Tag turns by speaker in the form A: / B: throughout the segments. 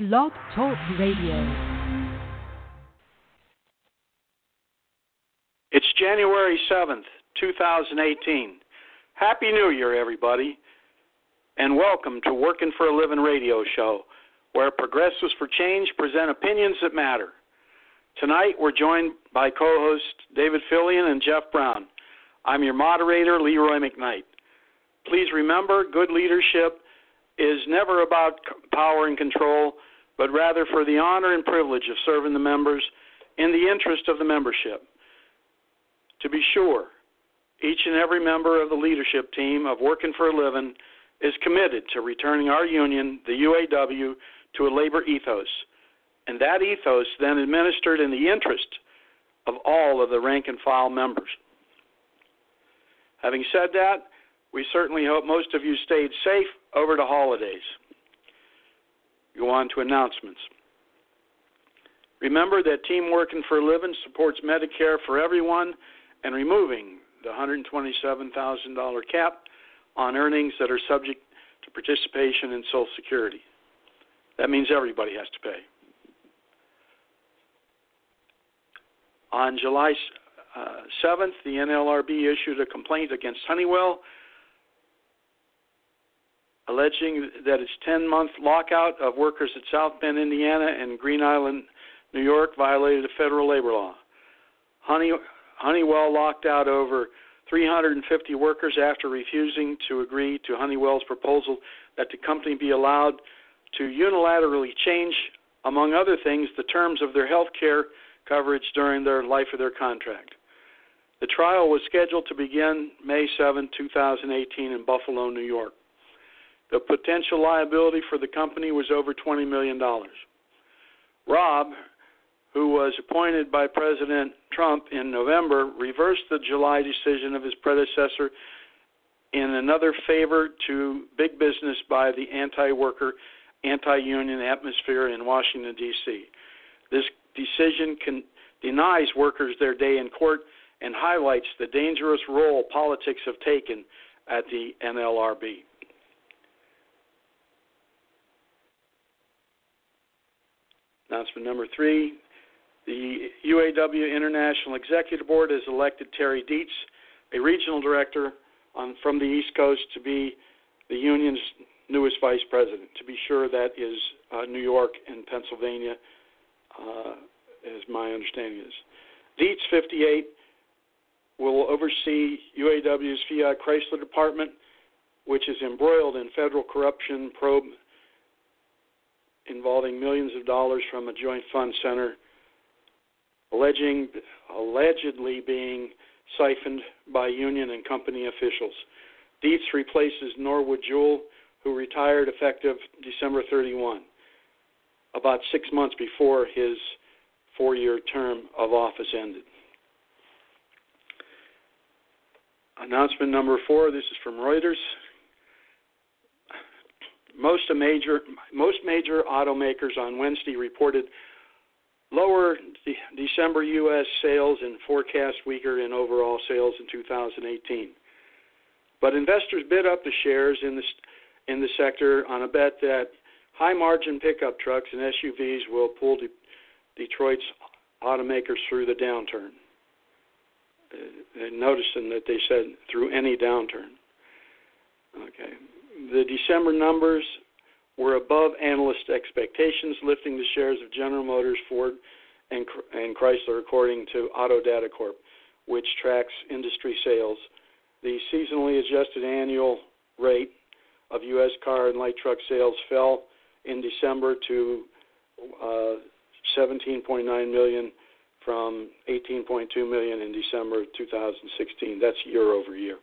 A: Blog Talk Radio.
B: It's January 7th, 2018. Happy New Year, everybody, and welcome to Working for a Living radio show, where progressives for change present opinions that matter. Tonight, we're joined by co hosts David Fillion and Jeff Brown. I'm your moderator, Leroy McKnight. Please remember, good leadership is never about power and control, but rather for the honor and privilege of serving the members in the interest of the membership. To be sure, each and every member of the leadership team of Working for a Living is committed to returning our union, the UAW, to a labor ethos, and that ethos then administered in the interest of all of the rank and file members. Having said that, we certainly hope most of you stayed safe over the holidays. Go on to announcements. Remember that Team Working for a Living supports Medicare for everyone and removing the $127,000 cap on earnings that are subject to participation in Social Security. That means everybody has to pay. On July uh, 7th, the NLRB issued a complaint against Honeywell alleging that its 10 month lockout of workers at South Bend, Indiana and Green Island, New York violated a federal labor law. Honey, Honeywell locked out over 350 workers after refusing to agree to Honeywell's proposal that the company be allowed to unilaterally change, among other things, the terms of their health care coverage during their life of their contract. The trial was scheduled to begin May 7, 2018, in Buffalo, New York. The potential liability for the company was over $20 million. Robb, who was appointed by President Trump in November, reversed the July decision of his predecessor in another favor to big business by the anti worker, anti union atmosphere in Washington, D.C. This decision denies workers their day in court and highlights the dangerous role politics have taken at the NLRB. Announcement number three the UAW International Executive Board has elected Terry Dittes, a regional director on, from the East Coast, to be the union's newest vice president. To be sure, that is uh, New York and Pennsylvania, uh, as my understanding is. Dietz, 58, will oversee UAW's Fiat Chrysler department, which is embroiled in federal corruption probe involving millions of dollars from a joint fund center, alleging allegedly being siphoned by union and company officials. Dittes replaces Norwood Jewell, who retired effective December 31, about six months before his four year term of office ended. Announcement number four this is from Reuters most major most major automakers on Wednesday reported lower de- December U.S. sales and forecast weaker in overall sales in 2018. But investors bid up the shares in the in the sector on a bet that high margin pickup trucks and SUVs will pull De- Detroit's automakers through the downturn. Uh, noticing that they said through any downturn. Okay the December numbers were above analyst expectations, lifting the shares of General Motors, Ford, and, Chrysler, according to Auto Data Corp, which tracks industry sales. The seasonally adjusted annual rate of U.S. car and light truck sales fell in December to uh, 17.9 million from 18.2 million in December 2016. That's year over year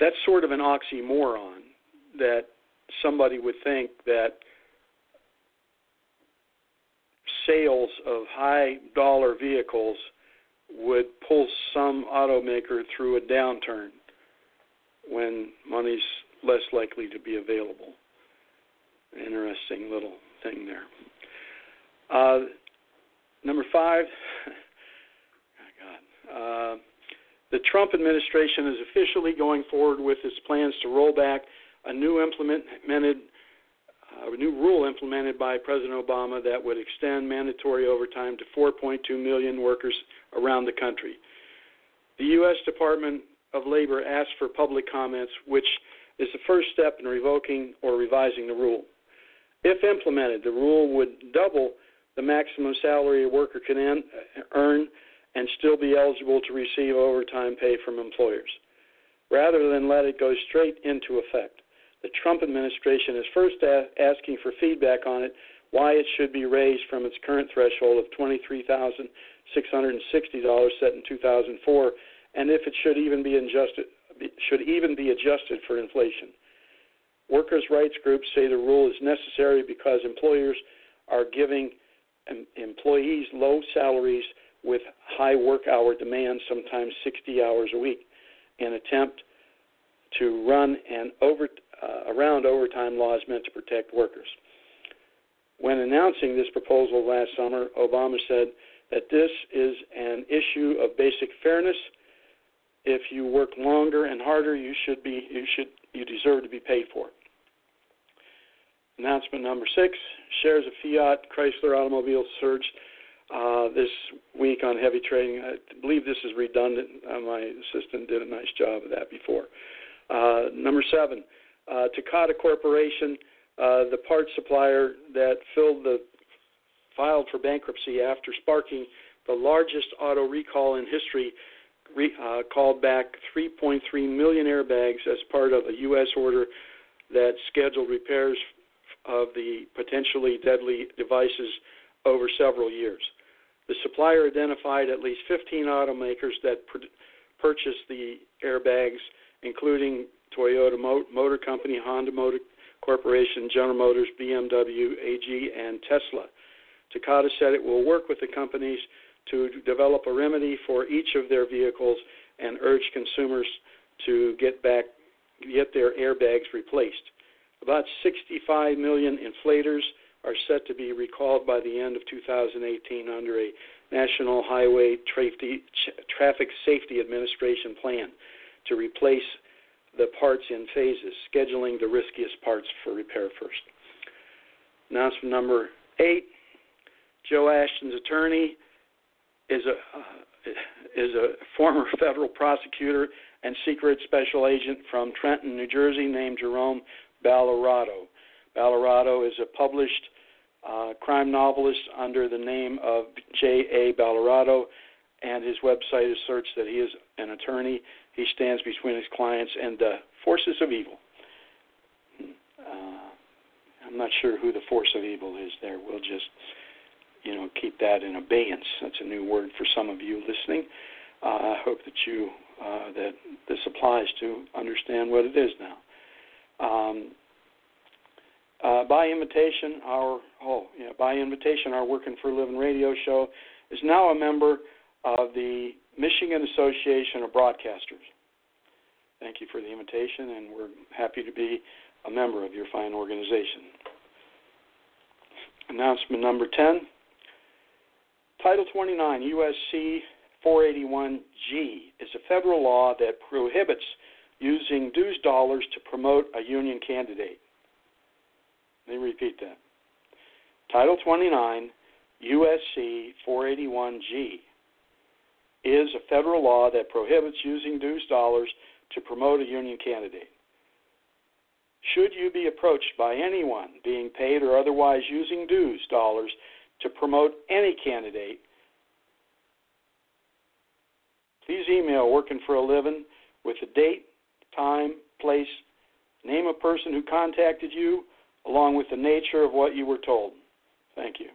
B: that's sort of an oxymoron that somebody would think that sales of high dollar vehicles would pull some automaker through a downturn when money's less likely to be available. Interesting little thing there. Uh, number five, oh God. Uh, the Trump administration is officially going forward with its plans to roll back a new implemented a new rule implemented by President Obama that would extend mandatory overtime to 4.2 million workers around the country. The U.S. Department of Labor asked for public comments, which is the first step in revoking or revising the rule. If implemented, the rule would double the maximum salary a worker can uh, earn and still be eligible to receive overtime pay from employers, rather than let it go straight into effect. The Trump administration is first a- asking for feedback on it, why it should be raised from its current threshold of $23,660 set in 2004, and if it should even be adjusted should even be adjusted for inflation. Workers' rights groups say the rule is necessary because employers are giving employees low salaries with high work hour demands, sometimes 60 hours a week, in attempt to run an over uh, around overtime laws meant to protect workers. When announcing this proposal last summer, Obama said that this is an issue of basic fairness. If you work longer and harder, you should be you should you deserve to be paid for it. Announcement number six: shares of Fiat Chrysler automobiles surged uh, this week on heavy trading. I believe this is redundant. Uh, my assistant did a nice job of that before. Uh, number seven: uh, Takata Corporation, uh, the parts supplier that filled the filed for bankruptcy after sparking the largest auto recall in history, re, uh, called back 3.3 million airbags as part of a U.S. order that scheduled repairs of the potentially deadly devices over several years. The supplier identified at least 15 automakers that pr- purchased the airbags, including Toyota Motor Company, Honda Motor Corporation, General Motors, BMW, AG, and Tesla. Takata said it will work with the companies to develop a remedy for each of their vehicles and urge consumers to get back get their airbags replaced. About 65 million inflators are set to be recalled by the end of 2018 under a National Highway Traffic Safety Administration plan to replace the parts in phases, scheduling the riskiest parts for repair first. Announcement number eight Joe Ashton's attorney is a, uh, is a former federal prosecutor and secret special agent from Trenton, New Jersey, named Jerome Ballarotto. Ballarotto is a published uh, crime novelist under the name of J.A. Ballarotto, and his website searched that he is an attorney he stands between his clients and the forces of evil. Uh, I'm not sure who the force of evil is there. We'll just, you know, keep that in abeyance. That's a new word for some of you listening. Uh, I hope that you uh, that this applies to understand what it is now. Um, uh, by invitation, our oh yeah, by invitation, our Working for a Living radio show is now a member of the Michigan Association of Broadcasters. Thank you for the invitation, and we're happy to be a member of your fine organization. Announcement number 10 Title 29 USC 481G is a federal law that prohibits using dues dollars to promote a union candidate. Let me repeat that. Title 29 USC 481G is a federal law that prohibits using dues dollars to promote a union candidate. Should you be approached by anyone being paid or otherwise using dues dollars to promote any candidate, please email working for a living with the date, time, place, name of person who contacted you, along with the nature of what you were told. Thank you.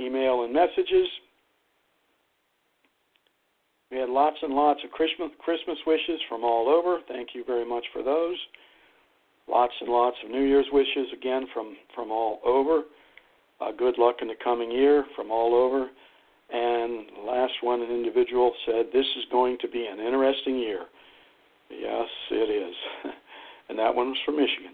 B: Email and messages we had lots and lots of Christmas, wishes from all over. Thank you very much for those. Lots and lots of New Year's wishes again from from all over. Uh, good luck in the coming year from all over. And last one, an individual said, "This is going to be an interesting year." Yes, it is. and that one was from Michigan.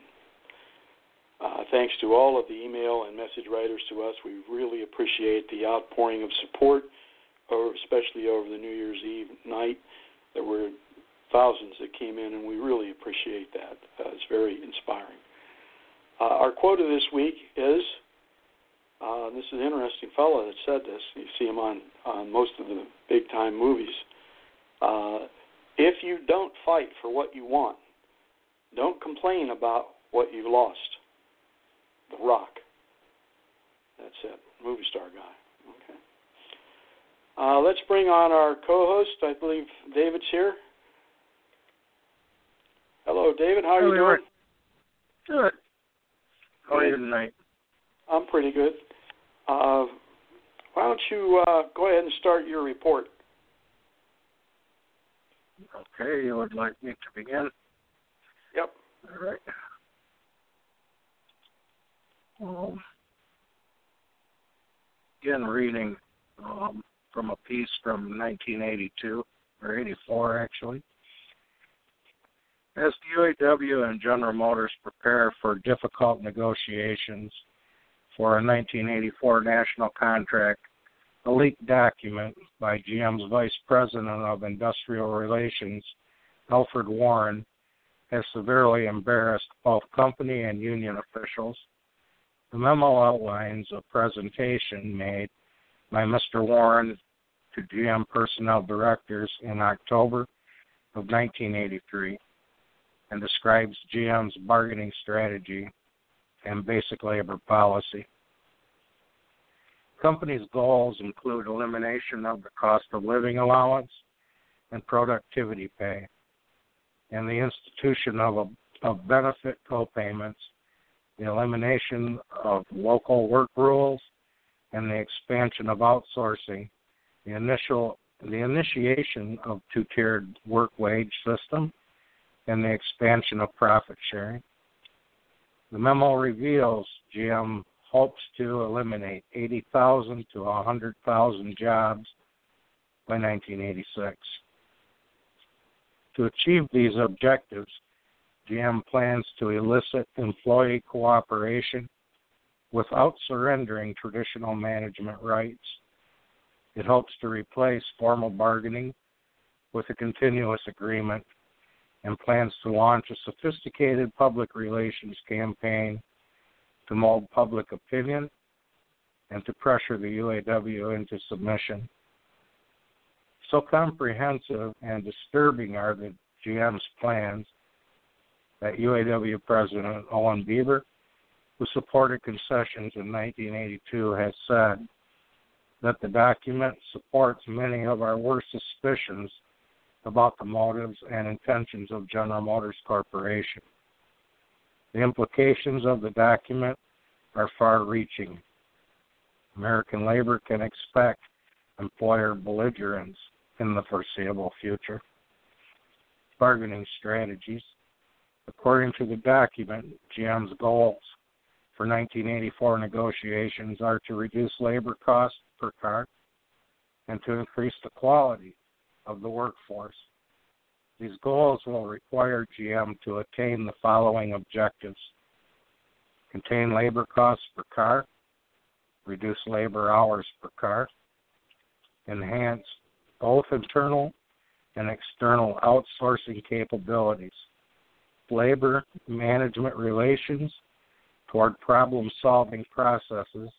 B: Uh, thanks to all of the email and message writers to us. We really appreciate the outpouring of support or especially over the New Year's Eve night. There were thousands that came in, and we really appreciate that. Uh, it's very inspiring. Uh, our quote of this week is uh, this is an interesting fellow that said this. You see him on, on most of the big time movies. Uh, if you don't fight for what you want, don't complain about what you've lost. The Rock. That's it. Movie star guy. Okay. Uh, let's bring on our co-host. I believe David's here. Hello, David. How are you doing?
A: Good. How are you tonight?
B: I'm pretty good. Uh, why don't you uh, go ahead and start your report?
A: Okay, you would like me to begin?
B: Yep.
A: All right. Um, again, reading um, from a piece from 1982 or 84, actually. As the UAW and General Motors prepare for difficult negotiations for a 1984 national contract, a leaked document by GM's Vice President of Industrial Relations, Alfred Warren, has severely embarrassed both company and union officials. The memo outlines a presentation made by Mr. Warren to GM personnel directors in October of 1983 and describes GM's bargaining strategy and basic labor policy. Company's goals include elimination of the cost of living allowance and productivity pay, and the institution of, a, of benefit co-payments, the elimination of local work rules, and the expansion of outsourcing, the initial the initiation of two-tiered work wage system, and the expansion of profit sharing. The memo reveals GM hopes to eliminate 80,000 to 100,000 jobs by 1986. To achieve these objectives, GM plans to elicit employee cooperation without surrendering traditional management rights. It hopes to replace formal bargaining with a continuous agreement and plans to launch a sophisticated public relations campaign to mold public opinion and to pressure the UAW into submission. So comprehensive and disturbing are the GM's plans that UAW President Owen Bieber, who supported concessions in 1982, has said that the document supports many of our worst suspicions about the motives and intentions of General Motors Corporation. The implications of the document are far reaching. American labor can expect employer belligerence in the foreseeable future. Bargaining strategies. According to the document, GM's goals for 1984 negotiations are to reduce labor costs per car and to increase the quality of the workforce. These goals will require GM to attain the following objectives contain labor costs per car, reduce labor hours per car, enhance both internal and external outsourcing capabilities, labor management relations toward problem solving processes,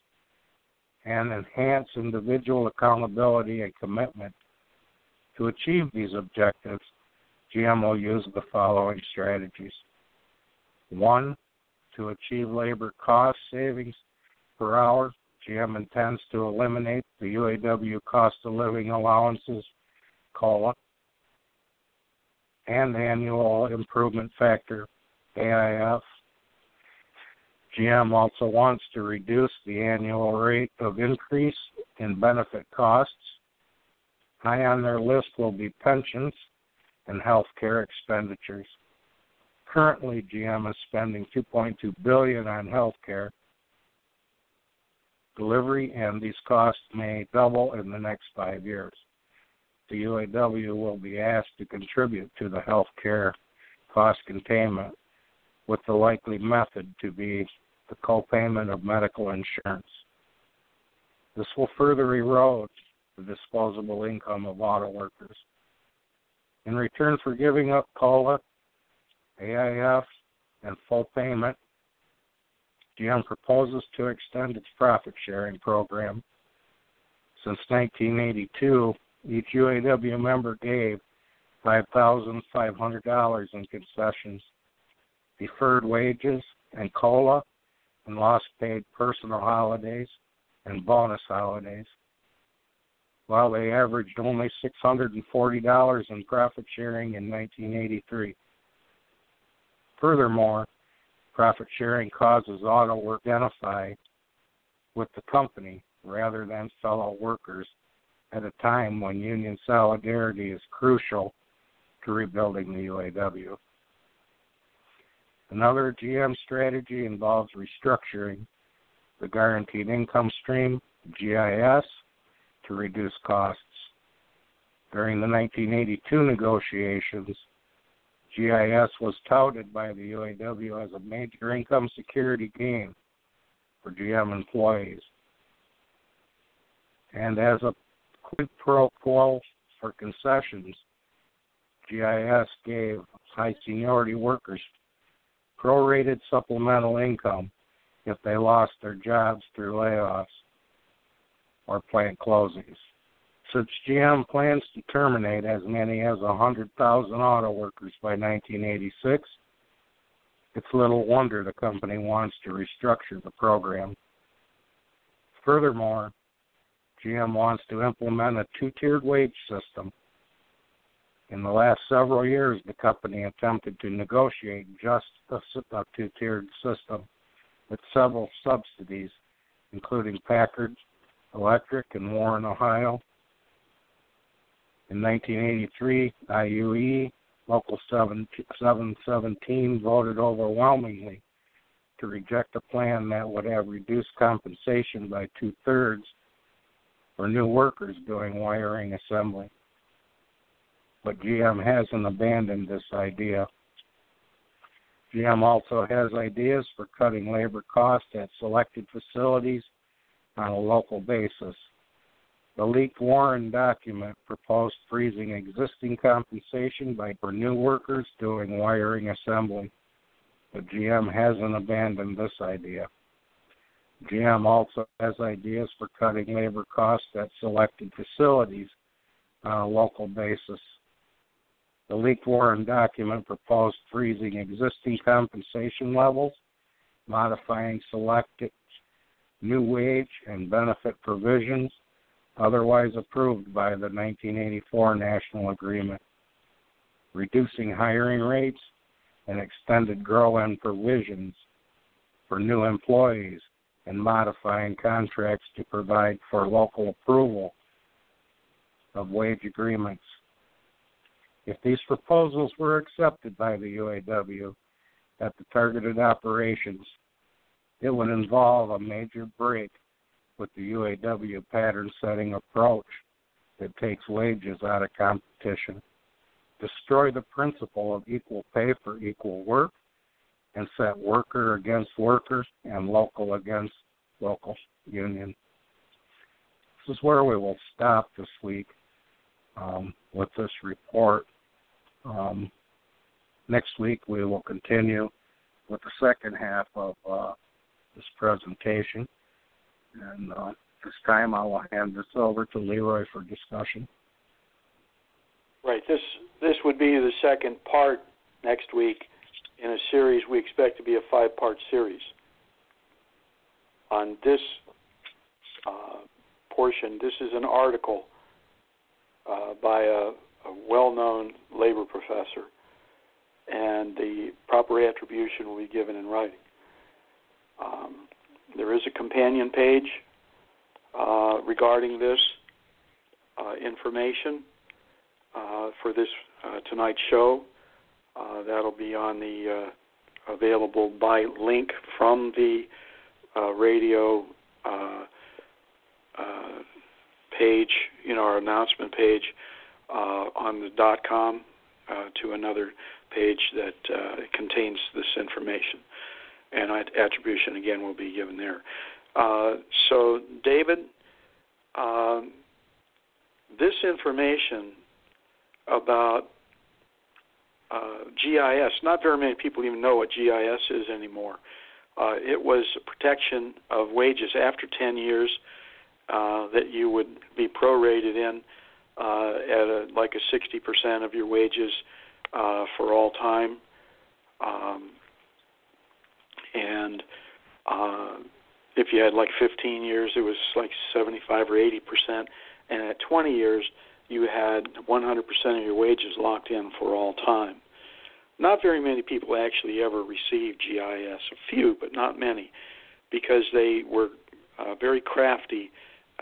A: and enhance individual accountability and commitment to achieve these objectives, GM will use the following strategies. One, to achieve labor cost savings per hour, GM intends to eliminate the UAW cost of living allowances, COLA, and annual improvement factor, AIF. GM also wants to reduce the annual rate of increase in benefit costs High on their list will be pensions and health care expenditures. Currently, GM is spending 2.2 billion on health care delivery, and these costs may double in the next five years. The UAW will be asked to contribute to the health care cost containment, with the likely method to be the co-payment of medical insurance. This will further erode the disposable income of auto workers. In return for giving up COLA, AIF, and full payment, GM proposes to extend its profit sharing program. Since 1982, each UAW member gave $5,500 in concessions, deferred wages, and COLA, and lost paid personal holidays and bonus holidays, while they averaged only $640 in profit sharing in 1983. Furthermore, profit sharing causes auto identify with the company rather than fellow workers at a time when union solidarity is crucial to rebuilding the UAW. Another GM strategy involves restructuring the guaranteed income stream, GIS, to reduce costs. During the 1982 negotiations, GIS was touted by the UAW as a major income security gain for GM employees. And as a quid pro quo for concessions, GIS gave high seniority workers prorated supplemental income if they lost their jobs through layoffs or plant closings. Since GM plans to terminate as many as 100,000 auto workers by 1986, it's little wonder the company wants to restructure the program. Furthermore, GM wants to implement a two tiered wage system. In the last several years, the company attempted to negotiate just a, two tiered system with several subsidies, including Packard, Electric, and Warren, Ohio. In 1983, IUE Local 717 voted overwhelmingly to reject a plan that would have reduced compensation by two thirds for new workers doing wiring assembly. But GM hasn't abandoned this idea. GM also has ideas for cutting labor costs at selected facilities on a local basis. The leaked Warren document proposed freezing existing compensation by for new workers doing wiring assembly, but GM hasn't abandoned this idea. GM also has ideas for cutting labor costs at selected facilities on a local basis. The leaked Warren document proposed freezing existing compensation levels, modifying selected new wage and benefit provisions, otherwise approved by the 1984 National Agreement, reducing hiring rates and extended grow-in provisions for new employees and modifying contracts to provide for local approval of wage agreements. If these proposals were accepted by the UAW at the targeted operations, it would involve a major break with the UAW pattern setting approach that takes wages out of competition, destroy the principle of equal pay for equal work, and set worker against worker and local against local union. This is where we will stop this week um, with this report. Um, next week we will continue with the second half of uh, this presentation. And uh, this time I will hand this over to Leroy for discussion.
B: Right. This this would be the second part next week in a series we expect to be a five part series. On this uh, portion, this is an article uh, by a, a well known labor professor, and the proper attribution will be given in writing. Um, there is a companion page uh, regarding this uh, information uh, for this uh, tonight's show. Uh, that'll be on the uh, available by link from the radio page, you know, our announcement page on the dot com to another page that contains this information and attribution again will be given there. Uh, so, David, uh, this information about uh, GIS, not very many people even know what GIS is anymore. Uh, it was protection of wages after 10 years uh, that you would be prorated in uh, at a, like a 60% of your wages uh, for all time. Um, and uh, if you had like 15 years, it was like 75 or 80 percent, and at 20 years, you had 100 percent of your wages locked in for all time. Not very many people actually ever received GIS. A few, but not many, because they were uh, very crafty.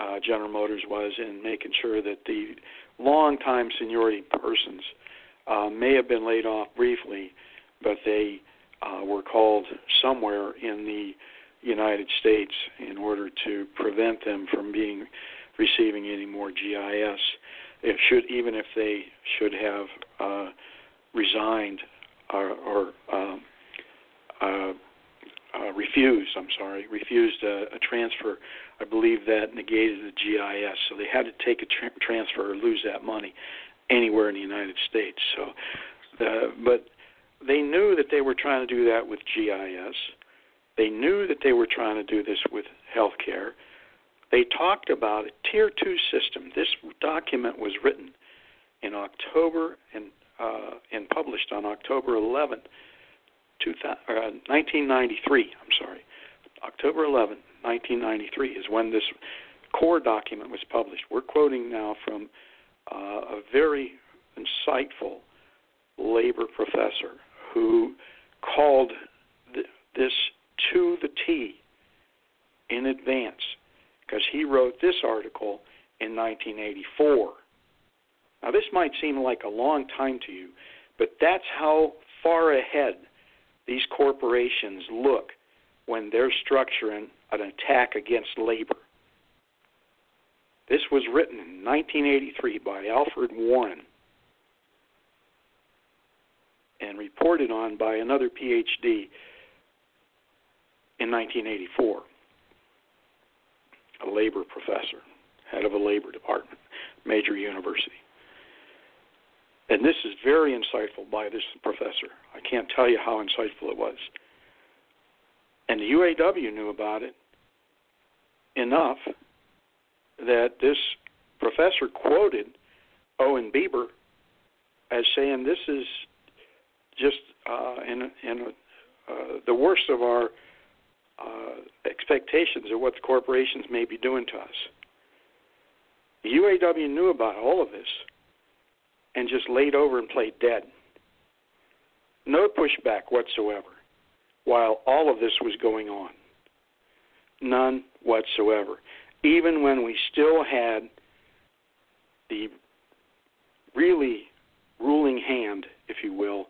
B: Uh, General Motors was in making sure that the long-time seniority persons uh, may have been laid off briefly, but they uh, were called somewhere in the United States in order to prevent them from being receiving any more GIS. It should even if they should have uh, resigned or, or um, uh, uh, refused. I'm sorry, refused a, a transfer. I believe that negated the GIS, so they had to take a tra- transfer or lose that money anywhere in the United States. So, the, but they knew that they were trying to do that with GIS. They knew that they were trying to do this with healthcare. They talked about a tier two system. This document was written in October and uh, and published on October 11, 2000, uh, 1993. I'm sorry, October 11, 1993 is when this core document was published. We're quoting now from uh, a very insightful labor professor who called th- this to the T in advance because he wrote this article in 1984. Now, this might seem like a long time to you, but that's how far ahead these corporations look when they're structuring an attack against labor. This was written in 1983 by Alfred Warren and reported on by another PhD in 1984, labor professor, head of a labor department, major university. And this is very insightful by this professor. I can't tell you how insightful it was. And the UAW knew about it enough that this professor quoted Owen Bieber as saying this is just uh, in, in uh, the worst of our uh, expectations of what the corporations may be doing to us. The UAW knew about all of this and just laid over and played dead. No pushback whatsoever while all of this was going on. None whatsoever. Even when we still had the really ruling hand, if you will,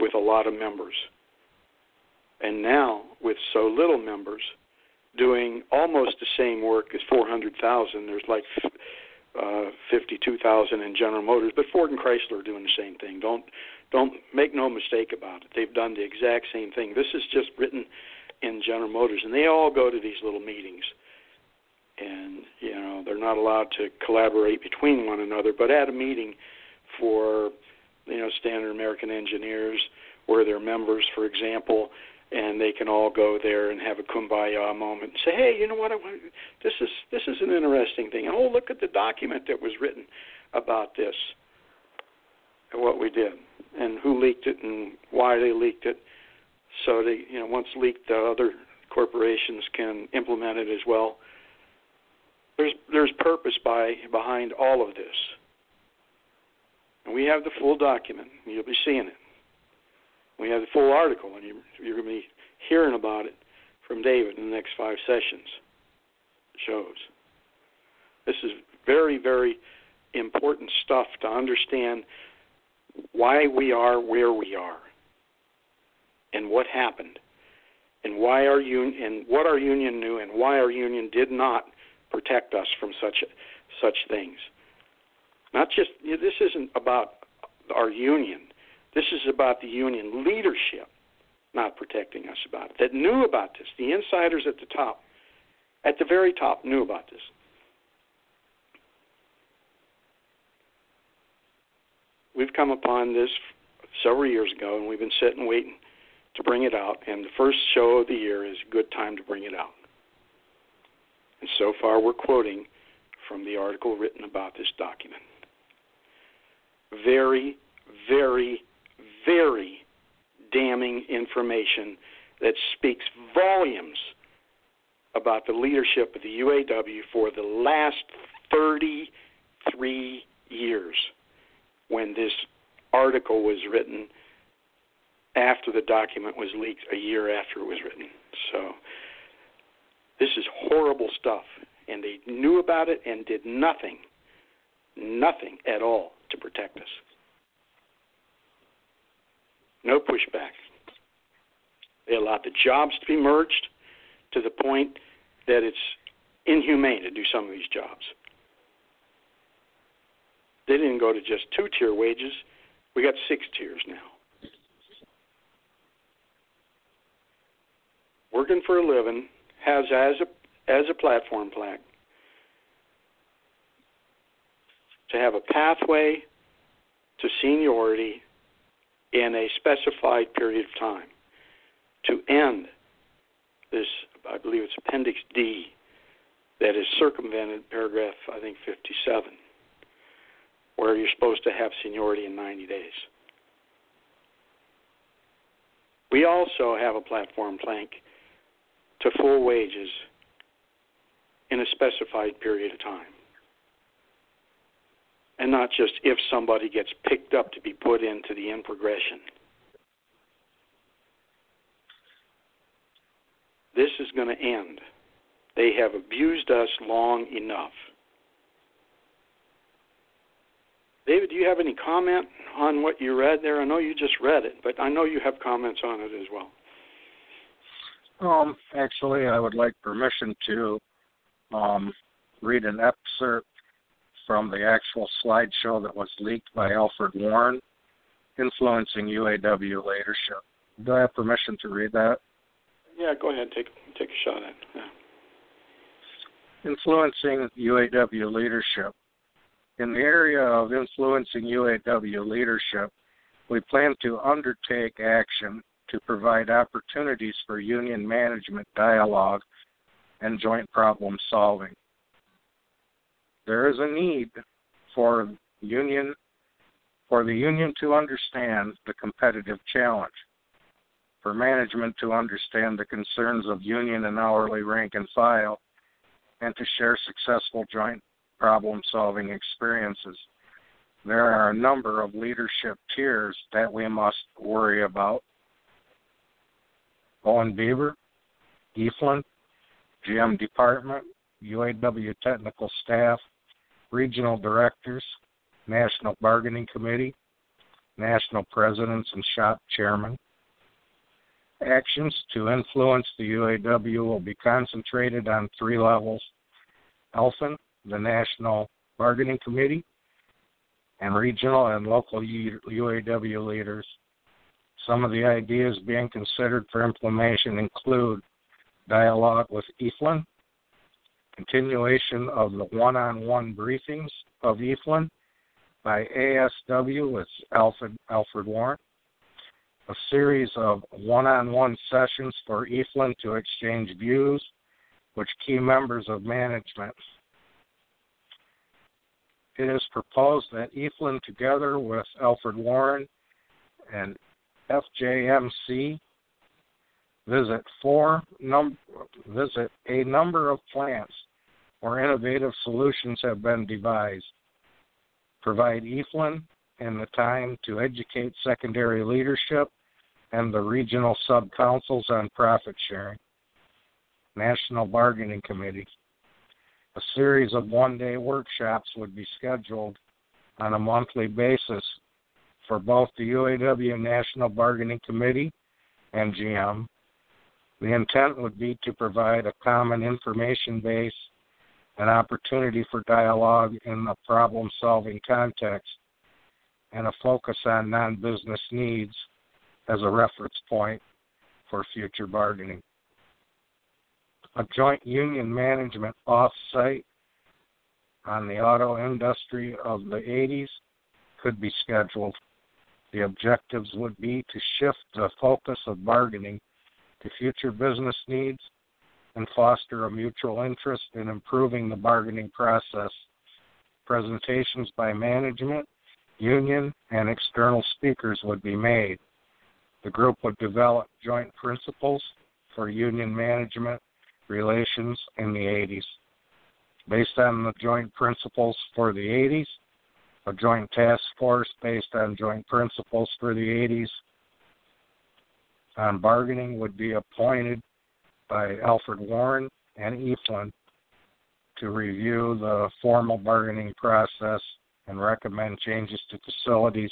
B: with a lot of members. And now, with so little members, doing almost the same work as 400,000, there's like uh, 52,000 in General Motors, but Ford and Chrysler are doing the same thing. Don't don't make no mistake about it. They've done the exact same thing. This is just written in General Motors, and they all go to these little meetings. And you know they're not allowed to collaborate between one another, but at a meeting for you know standard American engineers, where they're members, for example, and they can all go there and have a kumbaya moment and say, "Hey, you know what? I want, this is this is an interesting thing. Oh, look at the document that was written about this, and what we did, and who leaked it, and why they leaked it. So they, you know, once leaked, the other corporations can implement it as well. There's there's purpose by behind all of this, and we have the full document. You'll be seeing it. We have the full article, and you, you're going to be hearing about it from David in the next five sessions. Shows. This is very, very important stuff to understand why we are where we are, and what happened, and why our union, and what our union knew, and why our union did not protect us from such such things. Not just this isn't about our union this is about the union leadership not protecting us about it, that knew about this. The insiders at the top, at the very top, knew about this. We've come upon this several years ago, and we've been sitting waiting to bring it out, and the first show of the year is a good time to bring it out. And so far, we're quoting from the article written about this document. Very, very, very damning information that speaks volumes about the leadership of the UAW for the last 33 years when this article was written after the document was leaked a year after it was written. So this is horrible stuff. And they knew about it and did nothing, nothing at all to protect us. No pushback. They allowed the jobs to be merged to the point that it's inhumane to do some of these jobs. They didn't go to just two tier wages. We got six tiers now. Working for a living has as a as a platform plaque to have a pathway to seniority in a specified period of time to end this I believe it's appendix D that is circumvented paragraph I think 57 where you're supposed to have seniority in 90 days. We also have a platform plank to full wages in a specified period of time. And not just if somebody gets picked up to be put into the in progression. This is going to end. They have abused us long enough. David, do you have any comment on what you read there? I know you just read it, but I know you have comments on it as well.
A: Um, actually, I would like permission to um, read an excerpt from the actual slideshow that was leaked by Alfred Warren, influencing UAW leadership. Do I have permission to read that?
B: Yeah, go ahead. Take take a shot at it.
A: Yeah. Influencing UAW leadership. In the area of influencing UAW leadership, we plan to undertake action to provide opportunities for union management dialogue and joint problem solving. There is a need for union for the union to understand the competitive challenge, for management to understand the concerns of union and hourly rank and file, and to share successful joint problem solving experiences. There are a number of leadership tiers that we must worry about. Owen Bieber, Ephlin, GM Department, UAW Technical Staff, Regional Directors, National Bargaining Committee, National Presidents and Shop Chairmen. Actions to influence the UAW will be concentrated on three levels Ephlin, the National Bargaining Committee, and regional and local UAW leaders. Some of the ideas being considered for implementation include dialogue with Ephlin, continuation of the one on one briefings of Ephlin by ASW with Alfred, Alfred Warren, a series of one on one sessions for Ephlin to exchange views with key members of management. It is proposed that Ephlin, together with Alfred Warren and FJMC, visit four num- visit a number of plants where innovative solutions have been devised. Provide Ephlin and the time to educate secondary leadership and the regional sub councils on profit sharing. National Bargaining Committee. A series of one day workshops would be scheduled on a monthly basis for both the UAW National Bargaining Committee and GM. The intent would be to provide a common information base, an opportunity for dialogue in a problem solving context, and a focus on non business needs as a reference point for future bargaining a joint union management off-site on the auto industry of the 80s could be scheduled. The objectives would be to shift the focus of bargaining to future business needs and foster a mutual interest in improving the bargaining process. Presentations by management, union, and external speakers would be made. The group would develop joint principles for union management relations in the 80s. Based on the joint principles for the 80s, a joint task force based on joint principles for the 80s on bargaining would be appointed by Alfred Warren and Ephlin to review the formal bargaining process and recommend changes to facilities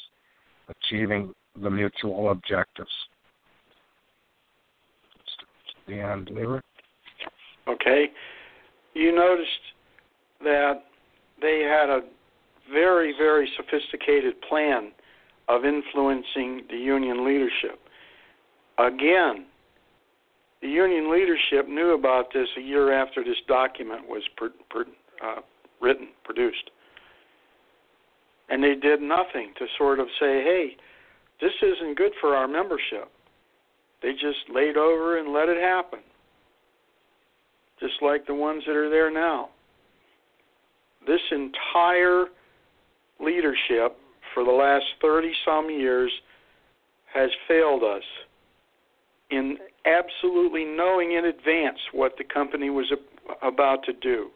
A: achieving the mutual objectives. The end, Lever.
B: Okay. You noticed that they had a very, very sophisticated plan of influencing the union leadership. Again, the union leadership knew about this a year after this document was per, per, uh, written, produced. And they did nothing to sort of say, hey, this isn't good for our membership. They just laid over and let it happen, just like the ones that are there now. This entire leadership for the last 30 some years has failed us in absolutely knowing in advance what the company was about to do.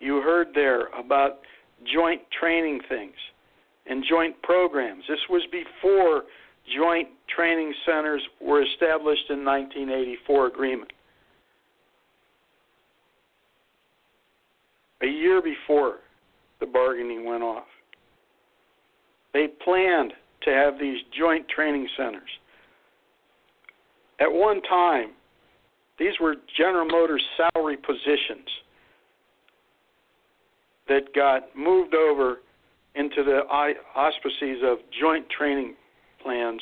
B: You heard there about joint training things and joint programs. This was before joint training centers were established in 1984 agreement. A year before the bargaining went off. They planned to have these joint training centers. At one time, these were General Motors salary positions that got moved over into the auspices of joint training plans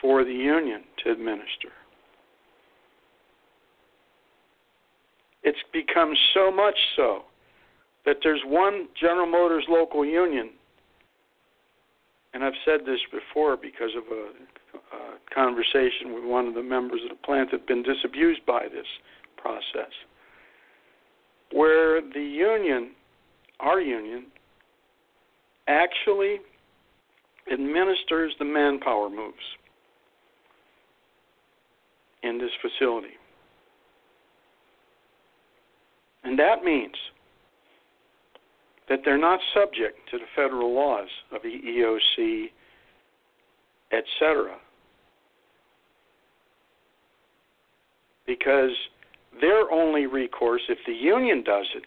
B: for the union to administer. It's become so much so that there's one General Motors local union, and I've said this before because of a, conversation with one of the members of the plant that had been disabused by this process, where the union, our union, actually administers the manpower moves in this facility. And that means that they're not subject to the federal laws of the EEOC, etc. Because their only recourse, if the union does it,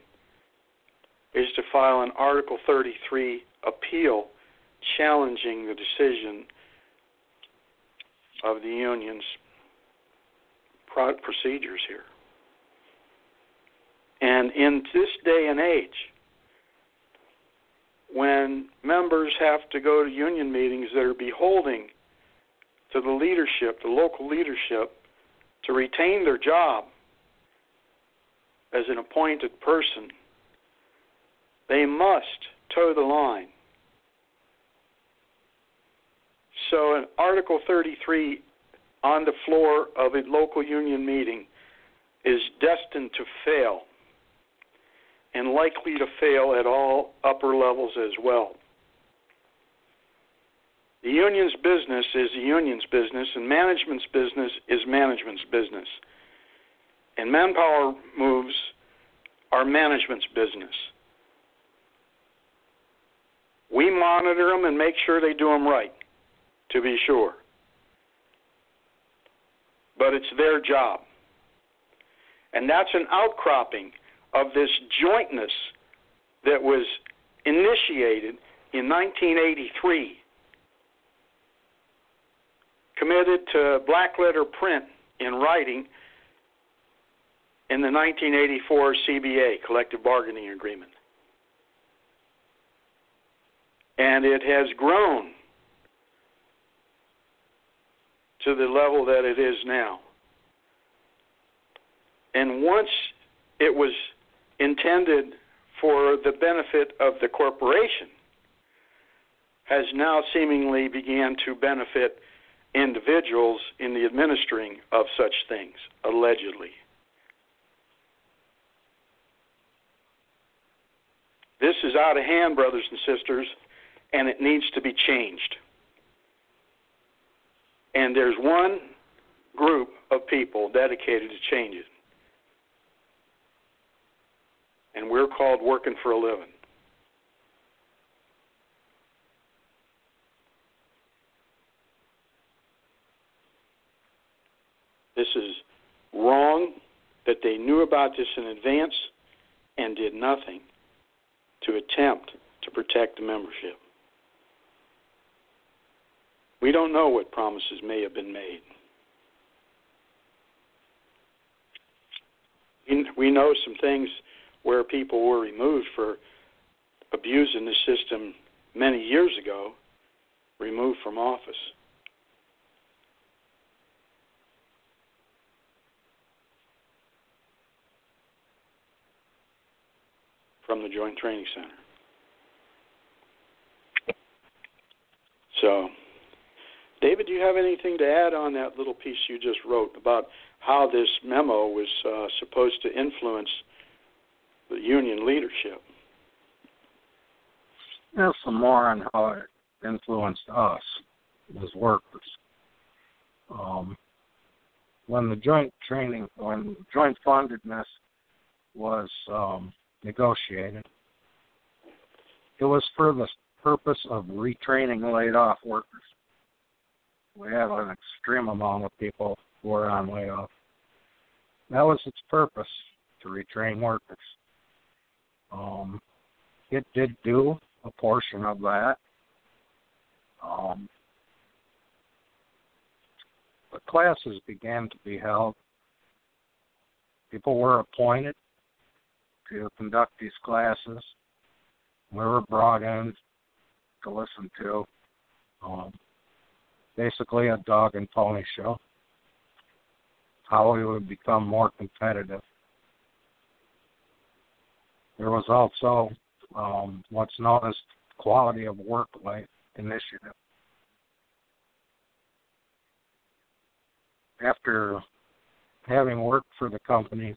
B: is to file an Article 33 appeal challenging the decision of the union's procedures here. And in this day and age, when members have to go to union meetings that are beholding to the leadership, the local leadership, to retain their job as an appointed person, they must toe the line So, in Article 33 on the floor of a local union meeting is destined to fail and likely to fail at all upper levels as well. The union's business is the union's business, and management's business is management's business. And manpower moves are management's business. We monitor them and make sure they do them right to be sure. But it's their job. And that's an outcropping of this jointness that was initiated in 1983, committed to black letter print in writing in the 1984 CBA, Collective Bargaining Agreement. And it has grown to the level that it is now. And once it was intended for the benefit of the corporation has now seemingly began to benefit individuals in the administering of such things, allegedly. This is out of hand, brothers and sisters, and it needs to be changed. And there's one group of people dedicated to change it. And we're called working for a living. This is wrong that they knew about this in advance and did nothing to attempt to protect the membership. We don't know what promises may have been made. We know some things where people were removed for abusing the system many years ago, removed from office. From the Joint Training Center. So, David, do you have anything to add on that little piece you just wrote about how this memo was uh, supposed to influence the union leadership?
A: Yeah, some more on how it influenced us as workers. Um, when the joint training, when joint fundedness was um, negotiated, it was for the purpose of retraining laid off workers we had an extreme amount of people who were on layoff. That was its purpose to retrain workers. Um, it did do a portion of that. Um, the classes began to be held. People were appointed to conduct these classes. We were brought in to listen to. Um, basically a dog and pony show. How we would become more competitive. There was also um, what's known as quality of work life initiative. After having worked for the company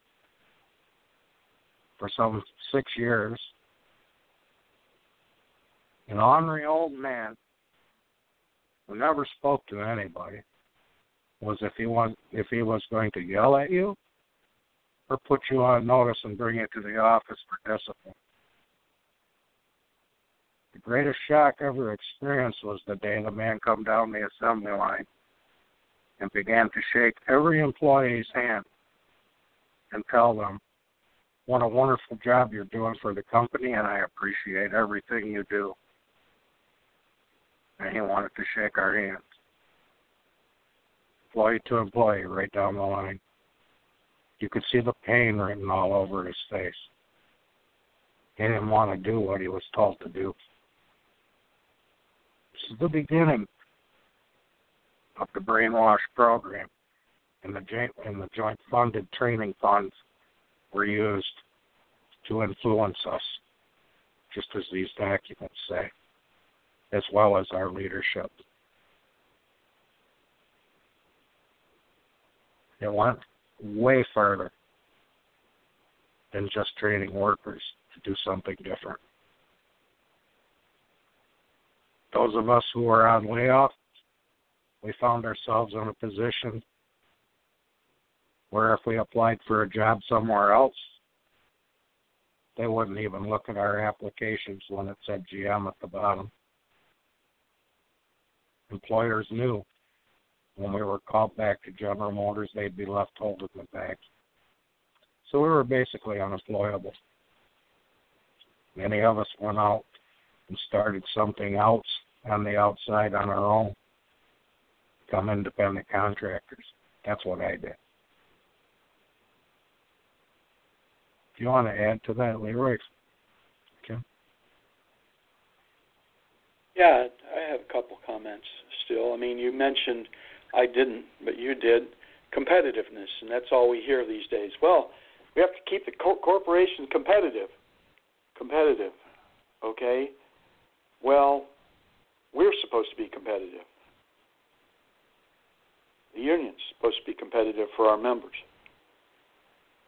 A: for some six years, an ornery old man who never spoke to anybody was if he was if he was going to yell at you or put you on notice and bring you to the office for discipline. The greatest shock ever experienced was the day the man come down the assembly line and began to shake every employee's hand and tell them what a wonderful job you're doing for the company and I appreciate everything you do and he wanted to shake our hands. Employee to employee, right down the line. You could see the pain written all over his face. He didn't want to do what he was told to do. This is the beginning of the brainwash program, and the joint and the joint funded training funds were used to influence us, just as these documents say as well as our leadership. It went way further than just training workers to do something different. Those of us who were on layoff, we found ourselves in a position where if we applied for a job somewhere else, they wouldn't even look at our applications when it said GM at the bottom employers knew when we were called back to General Motors, they'd be left holding the bag. So we were basically unemployable. Many of us went out and started something else on the outside on our own, become independent contractors. That's what I did. Do you want to add to that, Leroy? Okay.
B: Yeah, I have a couple comments still. I mean, you mentioned I didn't, but you did competitiveness, and that's all we hear these days. Well, we have to keep the co- corporation competitive. Competitive, okay? Well, We're supposed to be competitive. The union's supposed to be competitive for our members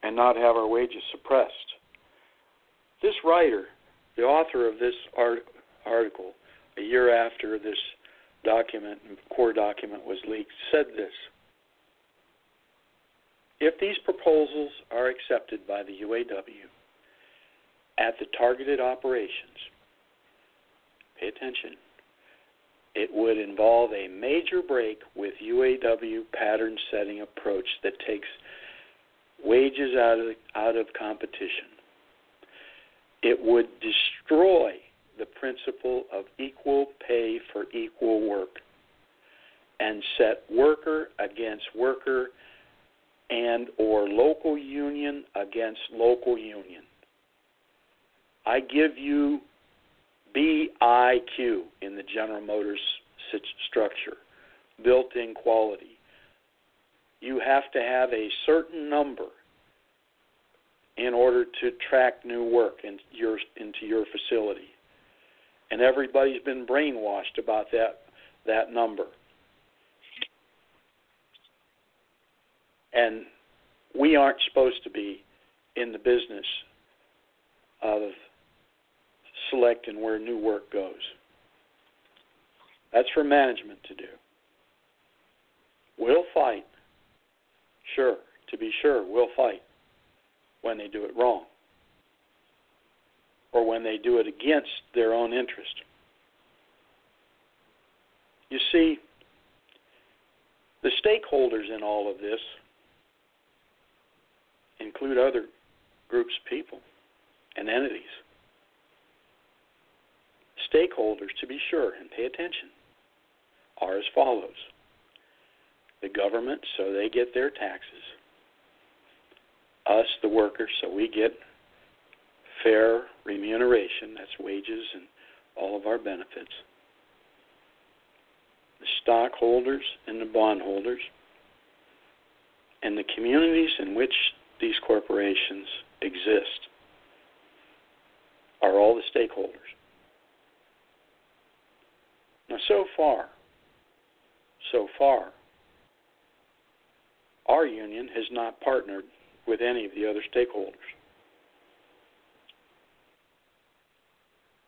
B: and not have our wages suppressed. This writer, the author of this art- article, a year after this document, core document, was leaked, said this If these proposals are accepted by the UAW at the targeted operations, pay attention, it would involve a major break with UAW pattern setting approach that takes wages out of out of competition. It would destroy the principle of equal pay for equal work and set worker against worker and or local union against local union. I give you BIQ in the General Motors structure, built in quality. You have to have a certain number in order to track new work in your, into your facility. And everybody's been brainwashed about that that number. And we aren't supposed to be in the business of selecting where new work goes. That's for management to do. We'll fight. Sure, to be sure, we'll fight when they do it wrong or when they do it against their own interest. You see, the stakeholders in all of this include other groups people and entities. Stakeholders, to be sure, and pay attention, are as follows the government, so they get their taxes, us, the workers, so we get fair remuneration that's wages and all of our benefits, the stockholders and the bondholders, and the communities in which these corporations exist are all the stakeholders. Now, so far, so far, our union has not partnered with any of the other stakeholders.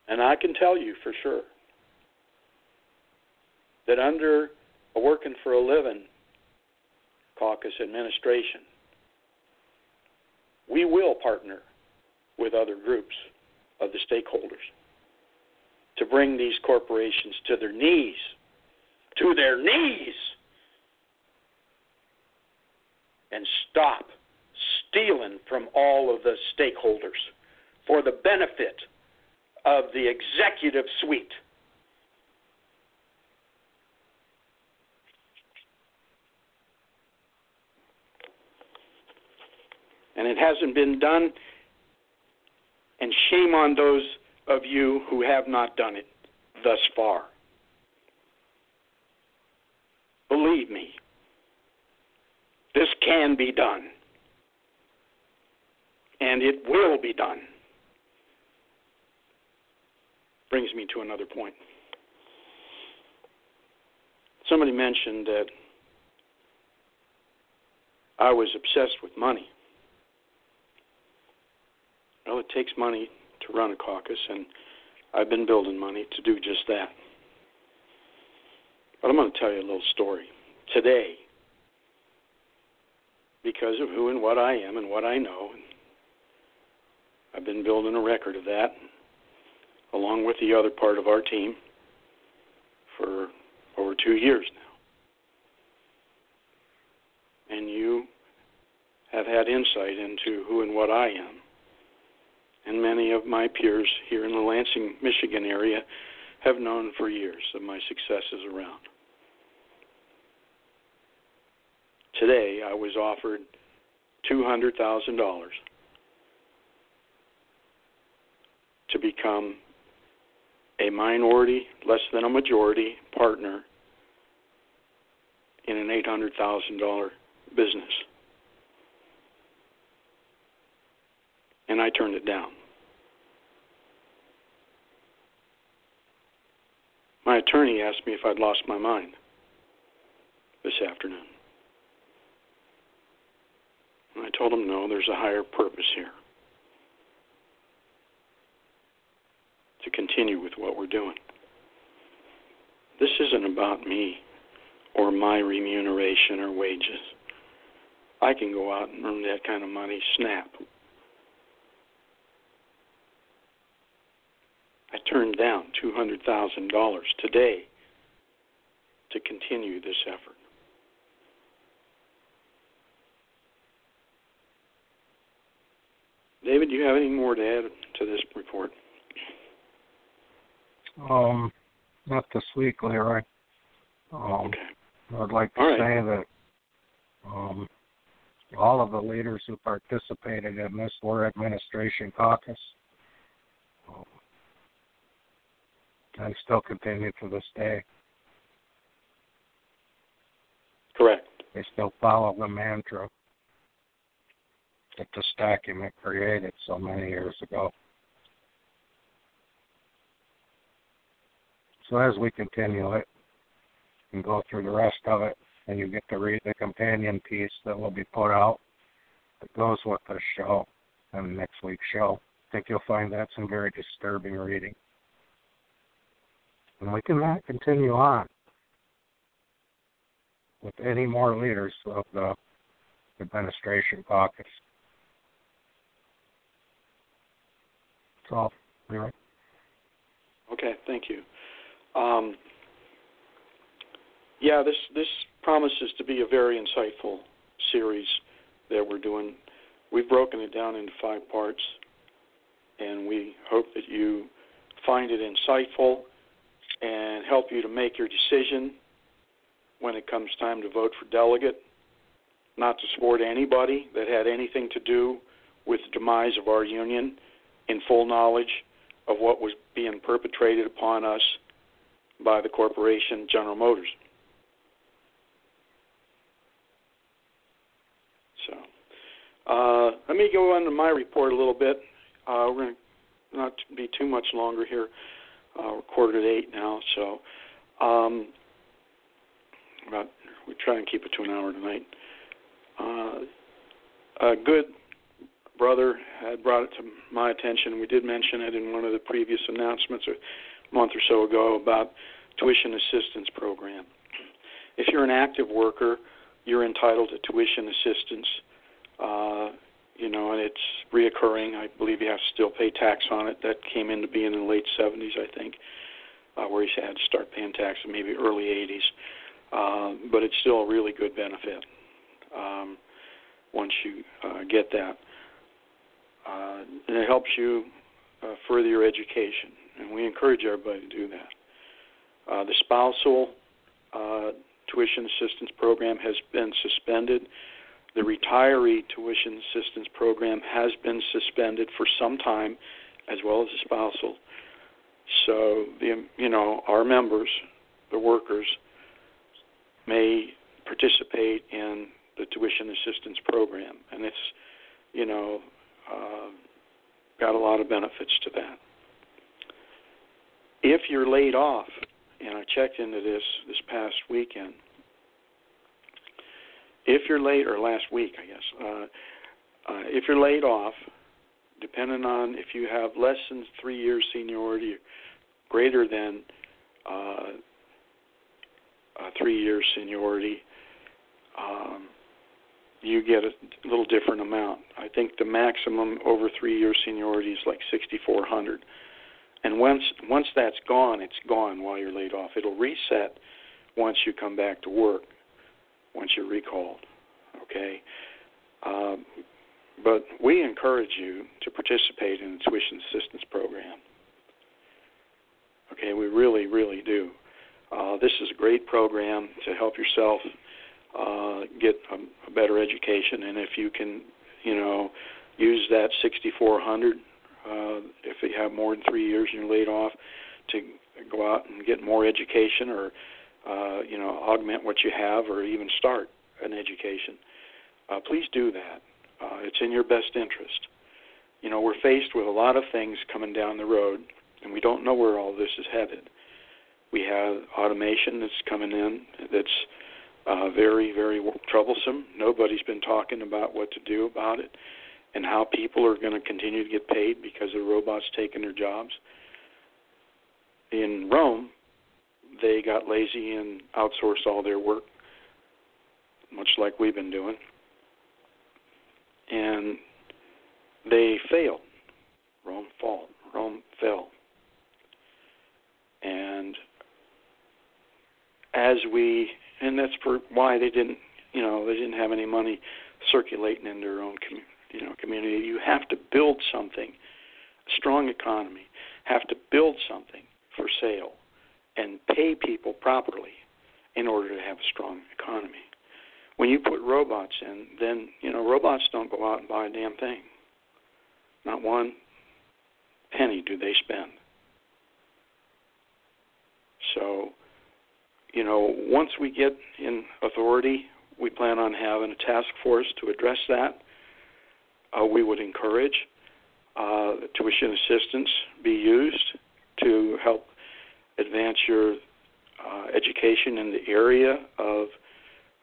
B: And I can tell you for sure that under a working for a living caucus administration, we will partner with other groups of the stakeholders to bring these corporations to their knees, to their knees, and stop stealing from all of the stakeholders for the benefit of the executive suite. And it hasn't been done, and shame on those of you who have not done it thus far. Believe me, this can be done, and it will be done. Brings me to another point. Somebody mentioned that I was obsessed with money. Well, it takes money to run a caucus, and I've been building money to do just that. But I'm going to tell you a little story. Today, because of who and what I am and what I know, I've been building a record of that, along with the other part of our team, for over two years now. And you have had insight into who and what I am and many of my peers here in the Lansing, Michigan area have known for years of my successes around. Today, I was offered $200,000 to become a minority, less than a majority partner in an $800,000 business. And I turned it down. My attorney asked me if I'd lost my mind this afternoon. And I told him no, there's a higher purpose here. To continue with what we're doing. This isn't about me or my remuneration or wages. I can go out and earn that kind of money snap. I turned down $200,000 today to continue this effort. David, do you have any more to add to this report?
A: Um, not this week, Leroy. Um,
B: okay.
A: I'd like to
B: All right.
A: say that um, all of the leaders who participated in this War Administration Caucus um, and still continue to this day.
B: Correct.
A: They still follow the mantra that this document created so many years ago. So as we continue it and go through the rest of it, and you get to read the companion piece that will be put out that goes with this show and next week's show, I think you'll find that some very disturbing reading. And we cannot continue on with any more leaders of the administration caucus. All. Leroy.
B: Okay, thank you. Um, yeah, this this promises to be a very insightful series that we're doing. We've broken it down into five parts, and we hope that you find it insightful and help you to make your decision when it comes time to vote for delegate. Not to support anybody that had anything to do with the demise of our union in full knowledge of what was being perpetrated upon us by the corporation General Motors. So, uh, let me go on to my report a little bit. Uh, we're going to not be too much longer here. Uh, we're quarter to eight now, so um, about we try and keep it to an hour tonight. Uh, a good brother had brought it to my attention. We did mention it in one of the previous announcements a month or so ago about tuition assistance program. If you're an active worker, you're entitled to tuition assistance. Uh, you know, and it's reoccurring. I believe you have to still pay tax on it. That came into being in the late 70s, I think, uh, where you had to start paying tax in maybe early 80s. Uh, but it's still a really good benefit um, once you uh, get that. Uh, and it helps you uh, further your education, and we encourage everybody to do that. Uh, the spousal uh, tuition assistance program has been suspended. The retiree tuition assistance program has been suspended for some time, as well as the spousal. So the you know our members, the workers, may participate in the tuition assistance program, and it's you know uh, got a lot of benefits to that. If you're laid off, and I checked into this this past weekend, if you're late or last week, I guess, uh, uh, if you're laid off, depending on if you have less than three years seniority, greater than uh, uh, three years seniority, um, you get a little different amount. I think the maximum over three year seniority is like 6,400. And once once that's gone, it's gone while you're laid off. It'll reset once you come back to work, once you're recalled. Okay. Um, but we encourage you to participate in the tuition assistance program. Okay, we really, really do. Uh, this is a great program to help yourself uh, get a, a better education, and if you can, you know, use that 6,400 uh, if you have more than three years and you're laid off, to go out and get more education or uh, you know augment what you have or even start an education. Uh, please do that. Uh, it's in your best interest. You know we're faced with a lot of things coming down the road, and we don't know where all this is headed. We have automation that's coming in that's uh, very, very troublesome. Nobody's been talking about what to do about it and how people are going to continue to get paid because the robots taking their jobs. In Rome, they got lazy and outsourced all their work, much like we've been doing. And they failed. Rome fall. Rome fell. And as we, and that's for why they didn't, you know, they didn't have any money circulating in their own, you know, community. You have to build something, a strong economy, have to build something for sale, and pay people properly in order to have a strong economy. When you put robots in, then you know robots don't go out and buy a damn thing. Not one penny do they spend. So, you know, once we get in authority, we plan on having a task force to address that. Uh, we would encourage uh, tuition assistance be used to help advance your uh, education in the area of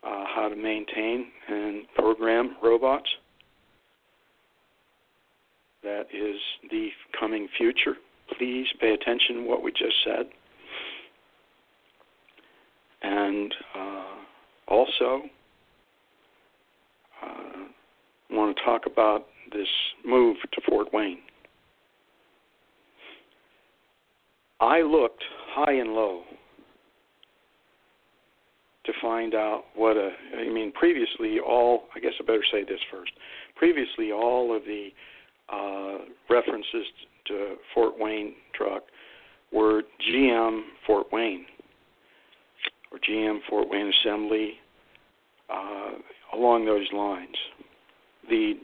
B: uh, how to maintain and program robots. That is the coming future. Please pay attention to what we just said. And uh, also, uh, want to talk about this move to Fort Wayne. I looked high and low to find out what a. I mean, previously, all. I guess I better say this first. Previously, all of the uh, references to Fort Wayne truck were GM Fort Wayne or GM Fort Wayne Assembly uh, along those lines. The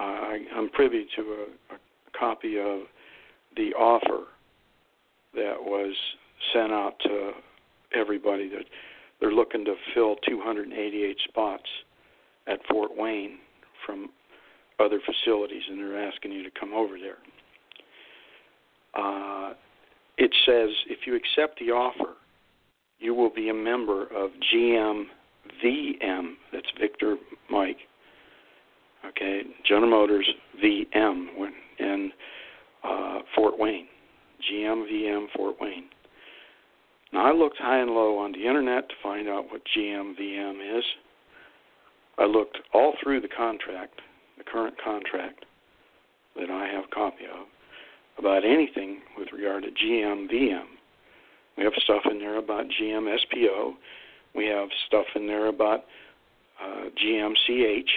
B: uh, I, I'm privy to a, a copy of the offer that was sent out to everybody that they're looking to fill 288 spots at Fort Wayne from other facilities, and they're asking you to come over there. Uh, it says if you accept the offer, you will be a member of GM VM. That's Victor Mike. Okay, General Motors VM in uh, Fort Wayne. GMVM Fort Wayne. Now, I looked high and low on the internet to find out what GMVM is. I looked all through the contract, the current contract that I have a copy of, about anything with regard to GMVM. We have stuff in there about GMSPO. We have stuff in there about uh, GMCH,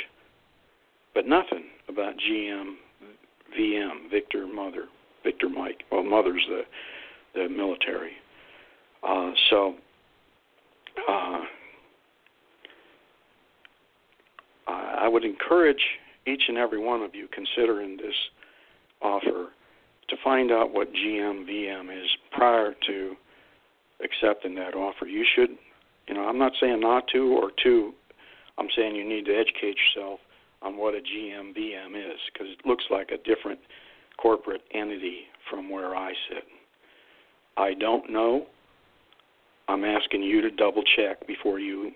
B: but nothing about GMVM, Victor Mother. Victor Mike. Well, Mother's the the military. Uh, so uh, I would encourage each and every one of you considering this offer to find out what GMVM is prior to accepting that offer. You should, you know, I'm not saying not to or to. I'm saying you need to educate yourself on what a GMVM is because it looks like a different corporate entity from where I sit. I don't know. I'm asking you to double check before you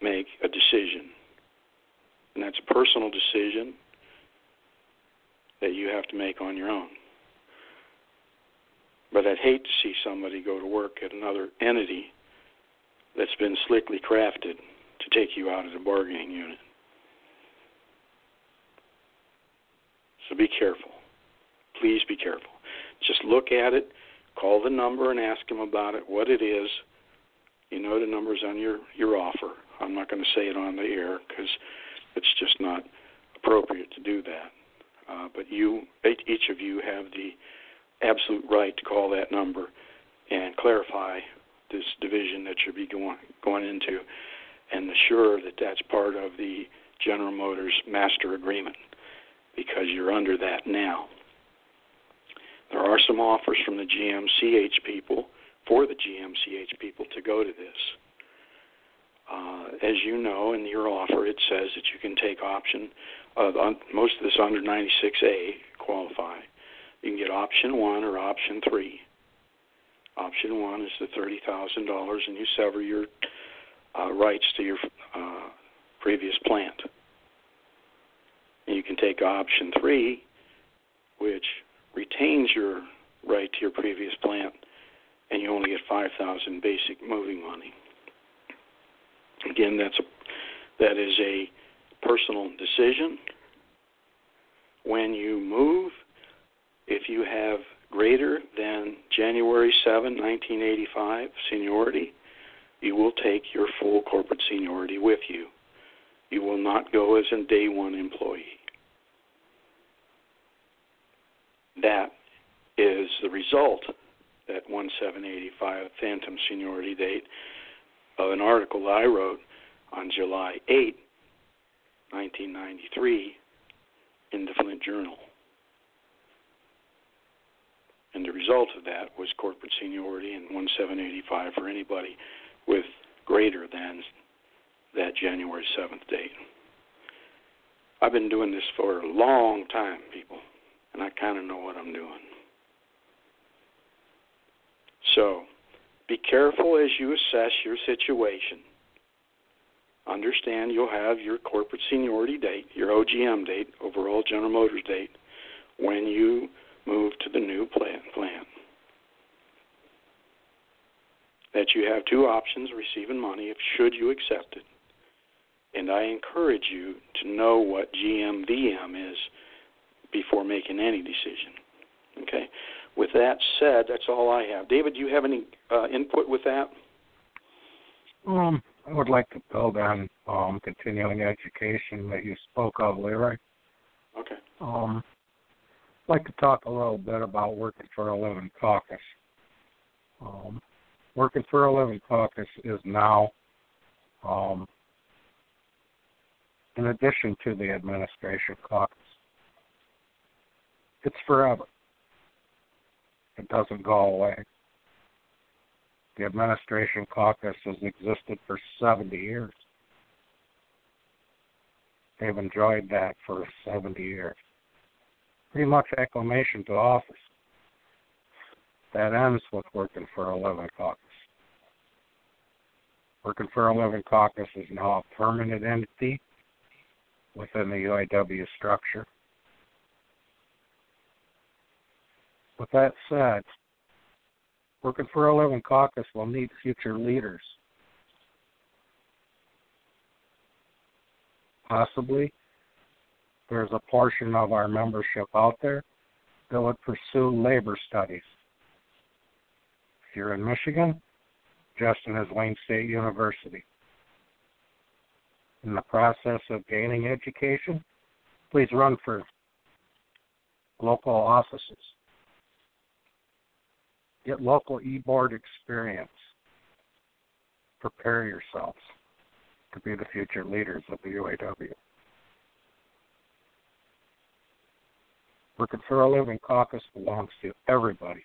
B: make a decision. And that's a personal decision that you have to make on your own. But I'd hate to see somebody go to work at another entity that's been slickly crafted to take you out of the bargaining unit. So be careful. Please be careful. Just look at it, call the number and ask them about it, what it is. You know the numbers on your your offer. I'm not going to say it on the air because it's just not appropriate to do that. Uh, but you, each of you, have the absolute right to call that number and clarify this division that you'll be going going into, and assure that that's part of the General Motors master agreement because you're under that now. There are some offers from the GMCH people for the GMCH people to go to this. Uh, as you know, in your offer, it says that you can take option. Uh, most of this under 96A qualify. You can get option one or option three. Option one is the thirty thousand dollars, and you sever your uh, rights to your uh, previous plant. And you can take option three, which retains your right to your previous plant, and you only get five thousand basic moving money. Again, that's a that is a personal decision. When you move, if you have greater than January 7, 1985 seniority, you will take your full corporate seniority with you. You will not go as a day one employee. That is the result, that 1785 phantom seniority date, of an article that I wrote on July 8, 1993, in the Flint Journal. And the result of that was corporate seniority and 1785 for anybody with greater than that January 7th date. I've been doing this for a long time, people, and I kind of know what I'm doing. So, be careful as you assess your situation. Understand you'll have your corporate seniority date, your OGM date, overall General Motors date, when you move to the new plan. plan. That you have two options receiving money if should you accept it. And I encourage you to know what GMVM is before making any decision. Okay. With that said, that's all I have. David, do you have any uh, input with that?
A: Um, I would like to build on um, continuing education that you spoke of, Leroy.
B: Okay.
A: Um, Like to talk a little bit about Working for a Living Caucus. Um, Working for a Living Caucus is now, um, in addition to the Administration Caucus, it's forever. It doesn't go away. The Administration Caucus has existed for 70 years. They've enjoyed that for 70 years pretty much acclamation to office. That ends with working for a living caucus. Working for a living caucus is now a permanent entity within the UAW structure. With that said, working for a living caucus will need future leaders. Possibly there's a portion of our membership out there that would pursue labor studies. If you're in Michigan, Justin is Wayne State University. In the process of gaining education, please run for local offices. Get local e-board experience. Prepare yourselves to be the future leaders of the UAW. Working for a Living caucus belongs to everybody.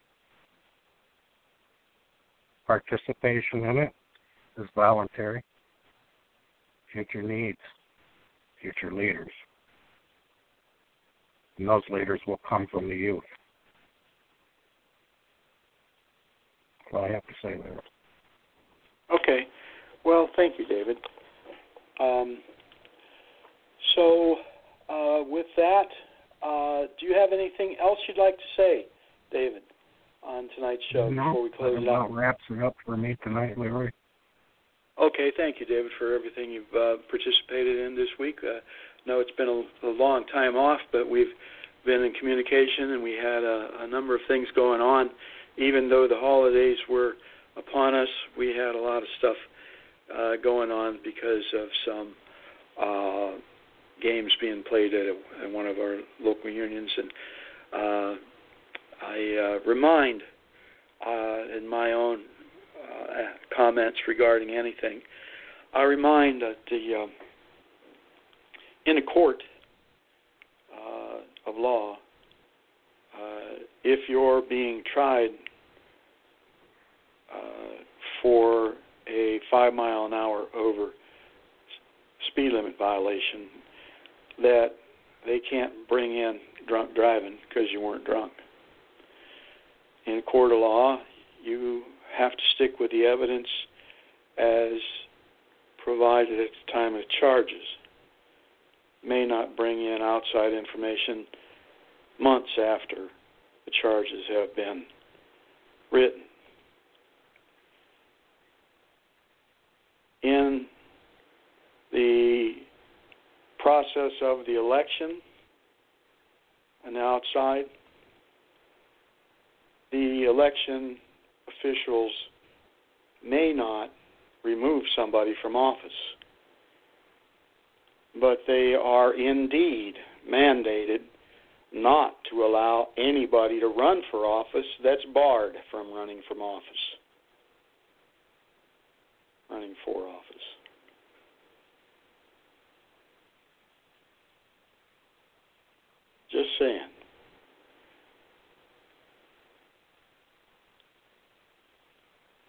A: Participation in it is voluntary. Future needs future leaders. And those leaders will come from the youth. That's all I have to say there.
B: Okay. Well, thank you, David. Um, so, uh, with that, uh, do you have anything else you'd like to say, David, on tonight's show
A: no,
B: before we close
A: it
B: out?
A: That wraps it up for me tonight, Leroy.
B: Okay, thank you, David, for everything you've uh, participated in this week. Uh, know it's been a, a long time off, but we've been in communication and we had a, a number of things going on. Even though the holidays were upon us, we had a lot of stuff uh, going on because of some uh, games being played at, a, at one of our local unions, and uh, I uh, remind uh, in my own uh, comments regarding anything, I remind that the uh, in a court uh, of law, uh, if you're being tried uh, for a five mile an hour over speed limit violation, that they can't bring in drunk driving because you weren't drunk. In court of law, you have to stick with the evidence as provided at the time of charges. May not bring in outside information months after the charges have been written. In the process of the election and outside, the election officials may not remove somebody from office, but they are indeed mandated not to allow anybody to run for office that's barred from running from office. Running for office. Just saying.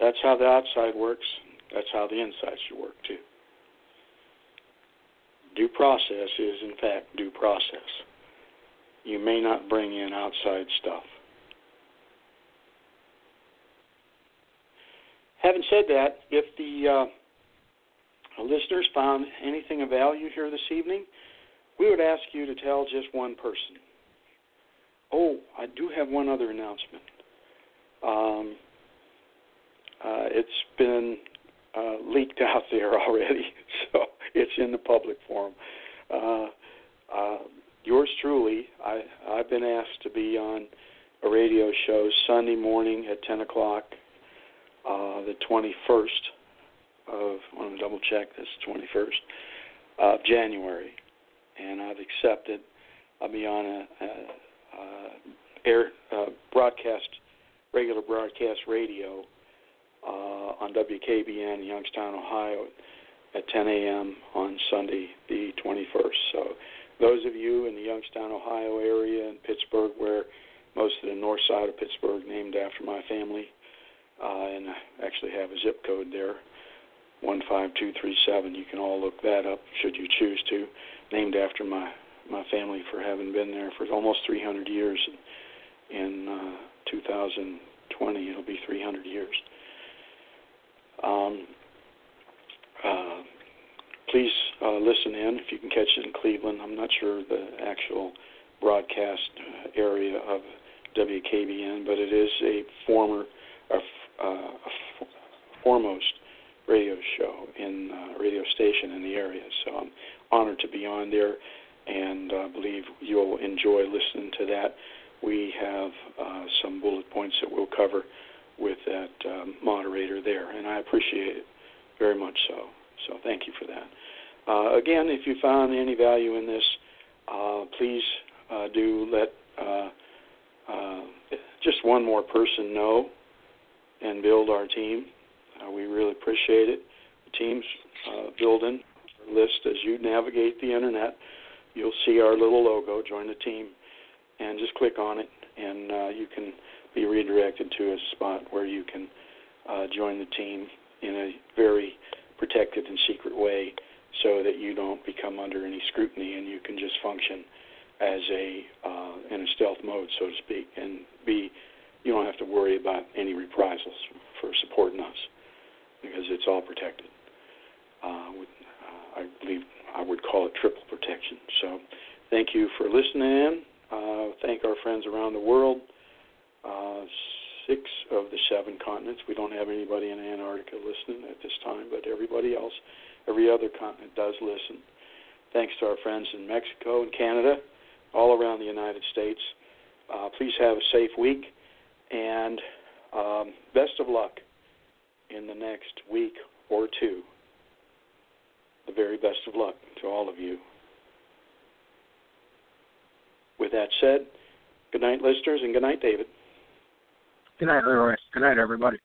B: That's how the outside works. That's how the inside should work too. Due process is, in fact, due process. You may not bring in outside stuff. Having said that, if the uh, listeners found anything of value here this evening, we would ask you to tell just one person. Oh, I do have one other announcement. Um, uh, it's been uh, leaked out there already, so it's in the public forum. Uh, uh, yours truly, I, I've been asked to be on a radio show Sunday morning at 10 o'clock, uh, the 21st of, I want to double check this, 21st of January, and I've accepted. I'll be on a, a, a air uh, broadcast, regular broadcast radio uh, on WKBN, Youngstown, Ohio, at 10 a.m. on Sunday, the 21st. So, those of you in the Youngstown, Ohio area and Pittsburgh, where most of the north side of Pittsburgh named after my family, uh, and I actually have a zip code there, 15237. You can all look that up should you choose to. Named after my my family for having been there for almost 300 years. In uh, 2020, it'll be 300 years. Um, uh, please uh, listen in if you can catch it in Cleveland. I'm not sure the actual broadcast uh, area of WKBN, but it is a former, uh, a foremost radio show in uh, radio station in the area. So I'm honored to be on there, and uh, believe you'll enjoy listening to that. We have uh, some bullet points that we'll cover with that um, moderator there, and I appreciate it very much so. So thank you for that. Uh, again, if you found any value in this, uh, please uh, do let uh, uh, just one more person know and build our team. Uh, we really appreciate it. The team's building list as you navigate the internet. You'll see our little logo. Join the team, and just click on it, and you can be redirected to a spot where you can uh, join the team in a very protected and secret way so that you don't become under any scrutiny and you can just function as a uh, in a stealth mode, so to speak, and be you don't have to worry about any reprisals for supporting us because it's all protected. Uh, uh, I believe I would call it triple protection. So, thank you for listening in. Uh, thank our friends around the world uh, six of the seven continents. We don't have anybody in Antarctica listening at this time, but everybody else, every other continent does listen. Thanks to our friends in Mexico and Canada, all around the United States. Uh, please have a safe week and um, best of luck in the next week or two. The very best of luck to all of you. With that said, good night, listeners, and good night, David.
A: Good night, Leroy. Good night, everybody.